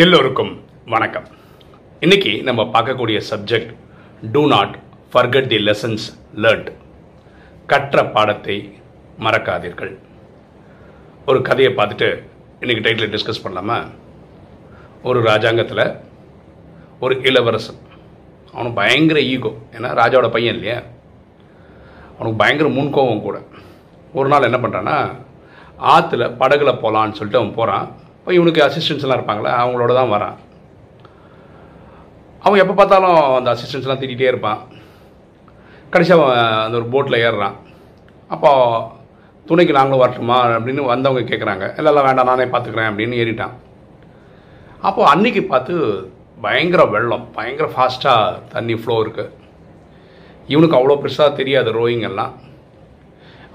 எல்லோருக்கும் வணக்கம். இன்னைக்கு நம்ம பார்க்கக்கூடிய subject do not forget the lessons learnt கற்ற பாடத்தை மறக்காதீர்கள். ஒரு கதையை பார்த்துட்டு இன்னைக்கு டைட்டில் டிஸ்கஸ் பண்ணலாமா? ஒரு ராஜாங்கத்தில் ஒரு இளவரசன். அவனுக்கு பயங்கர ஈகோ ஏன்னா ராஜாவோட பையன் இல்லையா? அவனுக்கு பயங்கர முன்கோவம் கூட. ஒரு நாள் என்ன பண்ணுறான்னா ஆற்றுல படகுல போகலான்னு சொல்லிட்டு அவன் போகிறான் இப்போ இவனுக்கு அசிஸ்டன்ஸ்லாம் இருப்பாங்களே அவங்களோட தான் வரான். அவன் எப்போ பார்த்தாலும் அந்த அசிஸ்டன்ஸ்லாம் திட்டிகிட்டே இருப்பான். கடைசியாக அவன் அந்த ஒரு போட்டில் ஏறுறான். அப்போ துணைக்கு நாங்களும் வரட்டுமா அப்படின்னு வந்தவங்க கேட்குறாங்க இல்லை இல்லை வேண்டாம் நானே பார்த்துக்கிறேன் அப்படின்னு ஏறிட்டான். அப்போது அன்னைக்கு பார்த்து பயங்கர வெள்ளம் பயங்கர ஃபாஸ்ட்டாக தண்ணி ஃப்ளோ இருக்குது இவனுக்கு அவ்வளோ பெருசாக தெரியாது ரோயிங் எல்லாம்.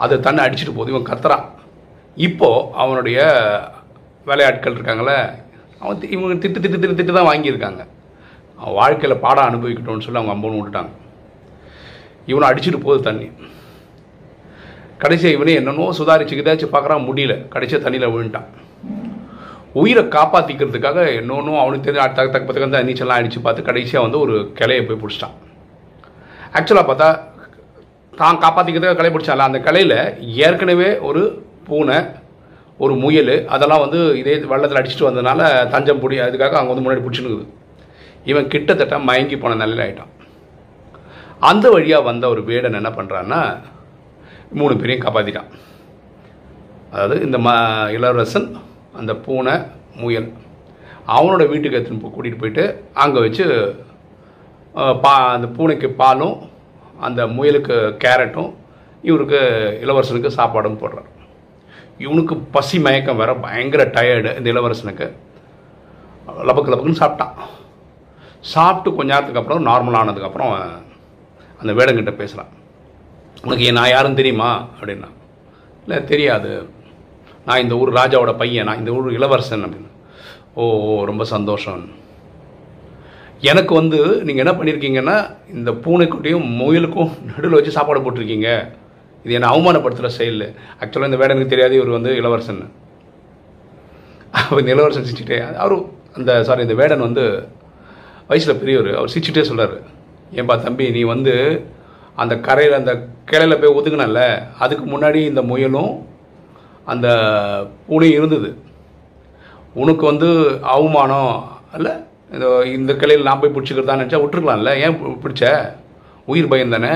அது தண்ணி அடிச்சுட்டு போகுது இவன் கத்துறான். இப்போது அவனுடைய வேலையாட்கள் இருக்காங்களே அவன் தி- இவங்க திட்டு திட்டு திட்டு திட்டு தான் வாங்கியிருக்காங்க. அவன் வாழ்க்கையில் பாடம் அனுபவிக்கட்டும்னு சொல்லி அவங்க அம்போன்னு விட்டுட்டாங்க. இவனை அடிச்சிட்டு போகுது தண்ணி. கடைசியாக இவனே என்னென்னோ சுதாரிச்சுக்கிதாச்சும் பார்க்குறான் முடியல. கடைசியாக தண்ணியில் விழுந்துட்டான். உயிரை காப்பாற்றிக்கிறதுக்காக இன்னொன்றும் அவனுக்கு தெரிஞ்ச தக்க தக்க பக்கம் தான் நீச்சல்லாம் அடித்து பார்த்து கடைசியாக வந்து ஒரு கிளையை போய் பிடிச்சிட்டான். ஆக்சுவலாக பார்த்தா தான் காப்பாற்றிக்கிறதுக்காக கிளை பிடிச்சான்ல. அந்த கலையில் ஏற்கனவே ஒரு பூனை ஒரு முயல் அதெல்லாம் வந்து இதே வெள்ளத்தில் அடிச்சுட்டு வந்ததுனால தஞ்சம் பிடி அதுக்காக அவங்க வந்து முன்னாடி பிடிச்சினுக்குது இவன் கிட்டத்தட்ட மயங்கி போன நிலையில் ஆயிட்டான். அந்த வழியாக வந்த ஒரு வேடன் என்ன பண்ணுறான்னா மூணு பேரையும் காப்பாற்றிட்டான் அதாவது இந்த ம இளவரசன் அந்த பூனை முயல் அவனோட வீட்டுக்கு எடுத்துன்னு கூட்டிகிட்டு போயிட்டு அங்கே வச்சு பா அந்த பூனைக்கு பாலும் அந்த முயலுக்கு கேரட்டும் இவருக்கு இளவரசனுக்கு சாப்பாடும் போடுறார் இவனுக்கு பசி மயக்கம் வேற பயங்கர டயர்டு இந்த இளவரசனுக்கு. லபக்கு லபக்குன்னு சாப்பிட்டான். சாப்பிட்டு கொஞ்ச நேரத்துக்கு அப்புறம் நார்மல் ஆனதுக்கப்புறம் அந்த வேடங்கிட்ட பேசுகிறான் உனக்கு நான் யாரும் தெரியுமா? அப்படின்னா இல்லை தெரியாது. நான் இந்த ஊர் ராஜாவோட பையன். நான் இந்த ஊர் இளவரசன். அப்படின்னு. ஓ ஓ, ரொம்ப சந்தோஷம். எனக்கு வந்து நீங்கள் என்ன பண்ணியிருக்கீங்கன்னா இந்த பூனைக்குட்டியும் முயலுக்கும் நடுவில் வச்சு சாப்பாடு போட்டிருக்கீங்க. இது என்னை அவமானப்படுத்துகிற செயல். ஆக்சுவலாக இந்த வேடனுக்கு தெரியாது இவர் வந்து இளவரசன். அவர் இந்த இளவரசன் சிரிச்சுட்டே அவர் அந்த சாரி இந்த வேடன் வந்து வயசில் பெரியவர். அவர் சிரிச்சுட்டே சொல்கிறார் ஏன்பா தம்பி நீ வந்து அந்த கரையில் அந்த கிளையில் போய் ஒதுங்கினல்ல? அதுக்கு முன்னாடி இந்த முயலும் அந்த பூனையும் இருந்தது. உனக்கு வந்து அவமானம் அல்ல? இந்த இந்த கிளையில் நான் போய் பிடிச்சிக்கிறதா நினச்சா விட்டுருக்கலாம்ல? ஏன் பிடிச்ச? உயிர் பயம் தானே?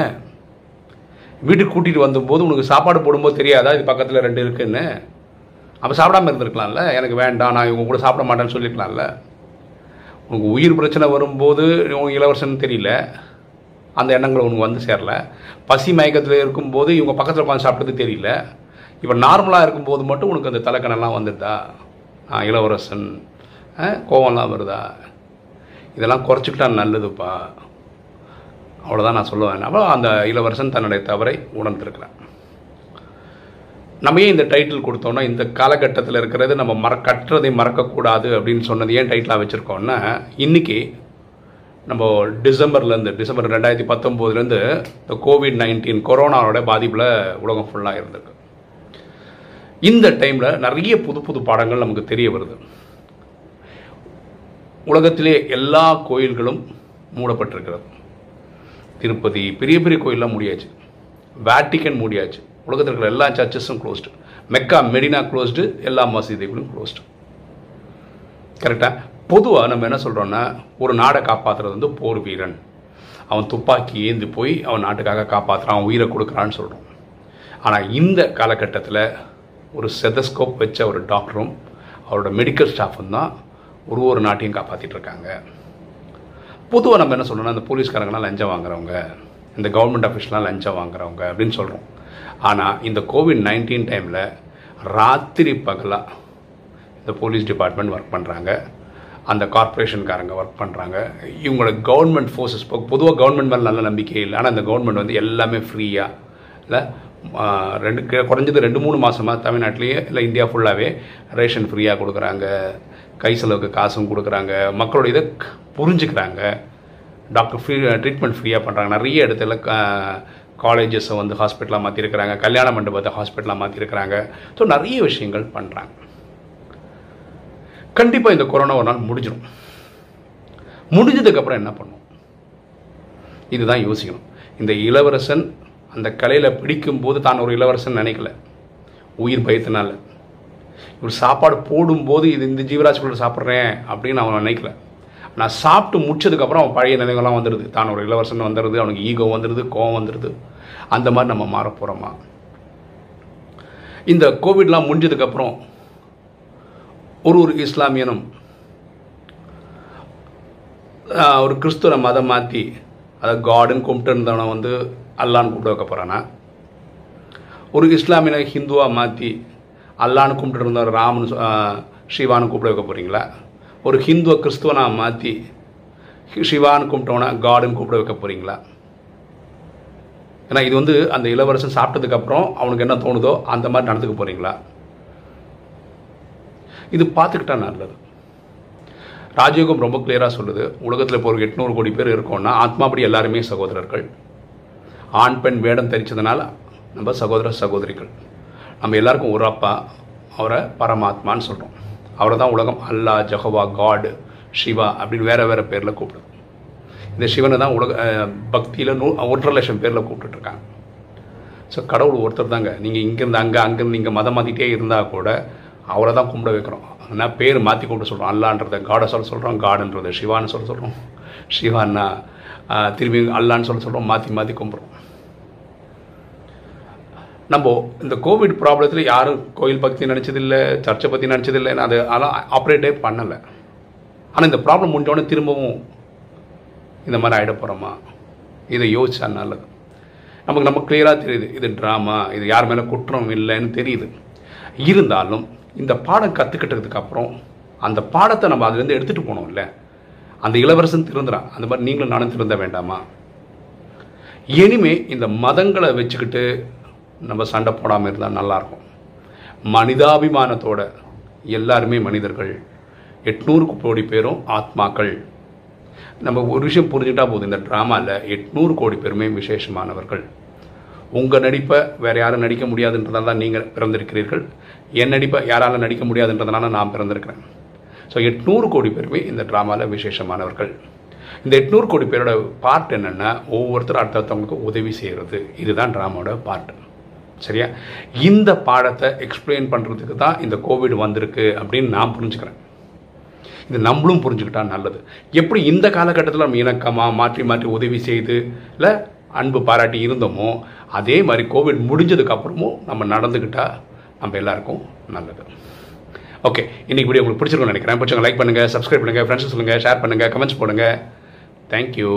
வீட்டுக்கு கூட்டிகிட்டு வந்தபோது உனக்கு சாப்பாடு போடும்போது தெரியாதா? இது பக்கத்தில் ரெண்டு இருக்குன்னு. அப்போ சாப்பிடாம இருந்திருக்கலாம்ல? எனக்கு வேண்டாம் நான் இவங்க கூட சாப்பிட மாட்டேன்னு சொல்லியிருக்கலாம்ல உனக்கு உயிர் பிரச்சனை வரும்போது உனக்கு இளவரசன் தெரியல. அந்த எண்ணங்கள் உனக்கு வந்து சேரல. பசி மயக்கத்தில் இருக்கும்போது இவங்க பக்கத்தில் உட்காந்து சாப்பிட்டது தெரியல. இப்போ நார்மலாக இருக்கும்போது மட்டும் உனக்கு அந்த தலைக்கணெல்லாம் வந்துடுதா ஆ இளவரசன் ஆ, கோவம்லாம் வருதா? இதெல்லாம் குறைச்சிக்கிட்டா நல்லதுப்பா. அவ்வளோதான் நான் சொல்லுவேன். அப்போ அந்த இளவரசன் தன்னுடைய தவறை உணர்ந்திருக்கிறான். நம்ம ஏன் இந்த டைட்டில் கொடுத்தோம்னா இந்த காலகட்டத்தில் இருக்கிறது நம்ம மற கட்டுறதை மறக்கக்கூடாது அப்படின்னு சொன்னது ஏன் டைட்டிலாக வச்சுருக்கோம்னா இன்னைக்கு நம்ம டிசம்பர்லேருந்து டிசம்பர் ரெண்டாயிரத்தி பத்தொம்போதுலேருந்து இந்த கோவிட் நைன்டீன் கொரோனாவோட பாதிப்பில் உலகம் ஃபுல்லாக இருந்திருக்கு. இந்த டைமில் நிறைய புது புது பாடங்கள் நமக்கு தெரிய வருது. உலகத்திலே எல்லா கோயில்களும் மூடப்பட்டிருக்கிறது. திருப்பதி பெரிய பெரிய கோயிலெலாம் முடியாச்சு. வேட்டிக்கன் மூடியாச்சு. உலகத்தில் இருக்கிற எல்லா சர்ச்சஸும் க்ளோஸ்டு மெக்கா மெடினா க்ளோஸ்டு எல்லா மசீதிகளும் க்ளோஸ்டு கரெக்டாக பொதுவாக நம்ம என்ன சொல்கிறோன்னா ஒரு நாடை காப்பாற்றுறது வந்து போர் வீரன். அவன் துப்பாக்கி ஏந்தி போய் அவன் நாட்டுக்காக காப்பாற்றுறான் அவன் உயிரை கொடுக்குறான்னு சொல்கிறோம் ஆனால் இந்த காலகட்டத்தில் ஒரு செதஸ்கோப் வச்ச ஒரு டாக்டரும் அவரோட மெடிக்கல் ஸ்டாஃபும் தான் ஒரு ஒரு நாட்டையும் காப்பாற்றிட்டு இருக்காங்க. பொதுவாக நம்ம என்ன சொல்கிறோம்னா இந்த போலீஸ்காரங்களாம் லஞ்சம் வாங்குறவங்க இந்த கவர்மெண்ட் ஆஃபீஸ்லாம் லஞ்சம் வாங்குறவங்க அப்படின்னு சொல்கிறோம் ஆனால் இந்த கோவிட் நைன்டீன் டைமில் ராத்திரி பகலாக இந்த போலீஸ் டிபார்ட்மெண்ட் ஒர்க் பண்ணுறாங்க அந்த கார்ப்பரேஷன்காரங்க ஒர்க் பண்ணுறாங்க இவங்களோட கவர்மெண்ட் ஃபோர்ஸஸ் பொதுவாக கவர்மெண்ட் மேலே நல்ல நம்பிக்கை இல்லை. ஆனால் இந்த கவர்மெண்ட் வந்து எல்லாமே ஃப்ரீயாக இல்லை ரெண்டு குறைஞ்சது ரெண்டு மூணு மாதமாக தமிழ்நாட்டிலேயே இல்லை இந்தியா ஃபுல்லாகவே ரேஷன் ஃப்ரீயாக கொடுக்குறாங்க. கை செலவுக்கு காசும் கொடுக்குறாங்க. மக்களோட இதை புரிஞ்சுக்கிறாங்க. டாக்டர் ஃப்ரீ ட்ரீட்மெண்ட் ஃப்ரீயாக பண்ணுறாங்க நிறைய இடத்துல காலேஜஸை வந்து ஹாஸ்பிட்டலாக மாற்றிருக்கிறாங்க கல்யாண மண்டபத்தை ஹாஸ்பிட்டலாக மாற்றிருக்கிறாங்க ஸோ நிறைய விஷயங்கள் பண்ணுறாங்க கண்டிப்பாக இந்த கொரோனா ஒரு நாள் முடிஞ்சிடும். முடிஞ்சதுக்கப்புறம் என்ன பண்ணும்? இதுதான் யோசிக்கணும். இந்த இளவரசன் அந்த கலையில் பிடிக்கும்போது தான் ஒரு இளவரசன் நினைக்கல. உயிர் பயத்தினால. இவர் சாப்பாடு போடும்போது இது இந்த ஜீவராஜ் கூட சாப்பிட்றேன் அப்படின்னு அவன் நினைக்கல. நான் சாப்பிட்டு முடிச்சதுக்கப்புறம் அவன் பழைய நினைவுகள்லாம் வந்துடுது தான் ஒரு இளவரசன் வந்துடுது அவனுக்கு ஈகோ வந்துடுது கோவம் வந்துடுது அந்த மாதிரி நம்ம மாற போகிறோமா இந்த கோவிட்லாம் முடிஞ்சதுக்கப்புறம் ஒரு ஒரு இஸ்லாமியனும் ஒரு கிறிஸ்துவ மதம் மாற்றி அதை காடுன்னு கும்பிட்டு இருந்தவனை வந்து அல்லான்னு கூப்பிட வைக்க போகிறானா ஒரு இஸ்லாமியனை ஹிந்துவாக மாற்றி அல்லான்னு கும்பிட்டு இருந்தவர் ராமன் சிவான்னு கூப்பிட வைக்க போகிறீங்களா ஒரு ஹிந்துவை கிறிஸ்துவனாக மாற்றி சிவான்னு கும்பிட்டோன்னா காடுன்னு கூப்பிட வைக்க போகிறீங்களா ஏன்னா இது வந்து அந்த இளவரசன் சாப்பிட்டதுக்கப்புறம் அவனுக்கு என்ன தோணுதோ அந்த மாதிரி நடந்துக்க போகிறீங்களா இது பார்த்துக்கிட்டா நல்லது. ராஜயோகம் ரொம்ப கிளியராக சொல்லுது. உலகத்தில் இப்போ ஒரு எட்நூறு கோடி பேர் இருக்கோம்னா ஆத்மாபடி எல்லாருமே சகோதரர்கள். ஆண் பெண் வேடம் தரிச்சதுனால நம்ம சகோதர சகோதரிகள். நம்ம எல்லாருக்கும் ஒரு அப்பா அவரை பரமாத்மான்னு சொல்கிறோம் அவரை தான் உலகம் அல்லாஹ் ஜஹவா காடு சிவா அப்படின்னு வேறு வேறு பேரில் கூப்பிடுது. இந்த சிவனை தான் உலக பக்தியில் நூ ஒன்றரை லட்சம் பேரில் கூப்பிட்டுட்ருக்காங்க ஸோ கடவுள் ஒருத்தர் தாங்க. நீங்கள் இங்கேருந்து அங்கே அங்கேருந்து நீங்கள் மதம் மாற்றிட்டே இருந்தால் கூட அவரை தான் கும்பிட வைக்கிறோம். ஆனால் பேர் மாற்றி கூப்பிட்டு சொல்கிறோம் அல்லான்றத காடை சொல்ல சொல்கிறோம் காடுன்றதை சிவான்னு சொல்ல சொல்கிறோம் சிவான்னா திரும்பி அல்லான்னு சொல்ல சொல்கிறோம் மாற்றி மாற்றி கும்பிட்றோம். நம்ம இந்த கோவிட் ப்ராப்ளத்தில் யாரும் கோயில் பற்றி நினச்சதில்லை சர்ச்சை பற்றி நினச்சதில்லை அது அதெல்லாம் ஆப்ரேட்டே பண்ணலை. ஆனால் இந்த ப்ராப்ளம் முடிஞ்சோடனே திரும்பவும் இந்த மாதிரி ஆகிட போகிறோமா இதை யோசிச்சா நல்லது. நமக்கு நம்ம கிளியராக தெரியுது. இது ட்ராமா இது யார் மேலே குற்றம் இல்லைன்னு தெரியுது. இருந்தாலும் இந்த பாடம் கற்றுக்கிட்டதுக்கு அப்புறம் அந்த பாடத்தை நம்ம அதுலேருந்து எடுத்துகிட்டு போனோம்ல அந்த இளவரசன் திருந்துறான். அந்த மாதிரி நீங்களும் நானும் திருந்த வேண்டாமா? இனிமே இந்த மதங்களை வச்சுக்கிட்டு நம்ம சண்டை போடாமல் இருந்தால் நல்லாயிருக்கும். மனிதாபிமானத்தோட எல்லாருமே மனிதர்கள். எட்நூறு கோடி பேரும் ஆத்மாக்கள். நம்ம ஒரு விஷயம் புரிஞ்சுட்டா போதும். இந்த ட்ராமாவில் எட்நூறு கோடி பேருமே விசேஷமானவர்கள். உங்கள் நடிப்பை வேறு யாரும் நடிக்க முடியாதுன்றதால தான் நீங்கள் பிறந்திருக்கிறீர்கள். என் நடிப்பை யாரால நடிக்க முடியாதுன்றதுனால நான் பிறந்திருக்கிறேன். ஸோ எட்நூறு கோடி பேருமே இந்த ட்ராமாவில் விசேஷமானவர்கள். இந்த எட்நூறு கோடி பேரோட பார்ட் என்னென்னா ஒவ்வொருத்தரும் அடுத்தடுத்தவங்களுக்கு உதவி செய்கிறது இதுதான் ட்ராமாவோட பார்ட் சரியா? இந்த பாடத்தை எக்ஸ்பிளைன் பண்ணுறதுக்கு தான் இந்த கோவிட் வந்திருக்கு அப்படின்னு நான் புரிஞ்சுக்கிறேன். இது நம்மளும் புரிஞ்சுக்கிட்டா நல்லது. எப்படி இந்த காலகட்டத்தில் நம்ம இணக்கமாக மாற்றி மாற்றி உதவி செய்து இல்லை அன்பு பாராட்டி இருந்தோமோ அதே மாதிரி கோவிட் முடிஞ்சதுக்கப்புறமும் நம்ம நடந்துக்கிட்டால் நம்ம எல்லாருக்கும் நல்லது. ஓகே இன்னைக்கு வீடியோ உங்களுக்கு பிடிச்சிருக்கும்னு நினைக்கிறேன். பிடிச்சவங்க லைக் பண்ணுங்கள் சப்ஸ்கிரைப் பண்ணுங்கள் ஃப்ரெண்ட்ஸ் சொல்லுங்கள் ஷேர் பண்ணுங்கள் கமெண்ட்ஸ் போடுங்க. தேங்க்யூ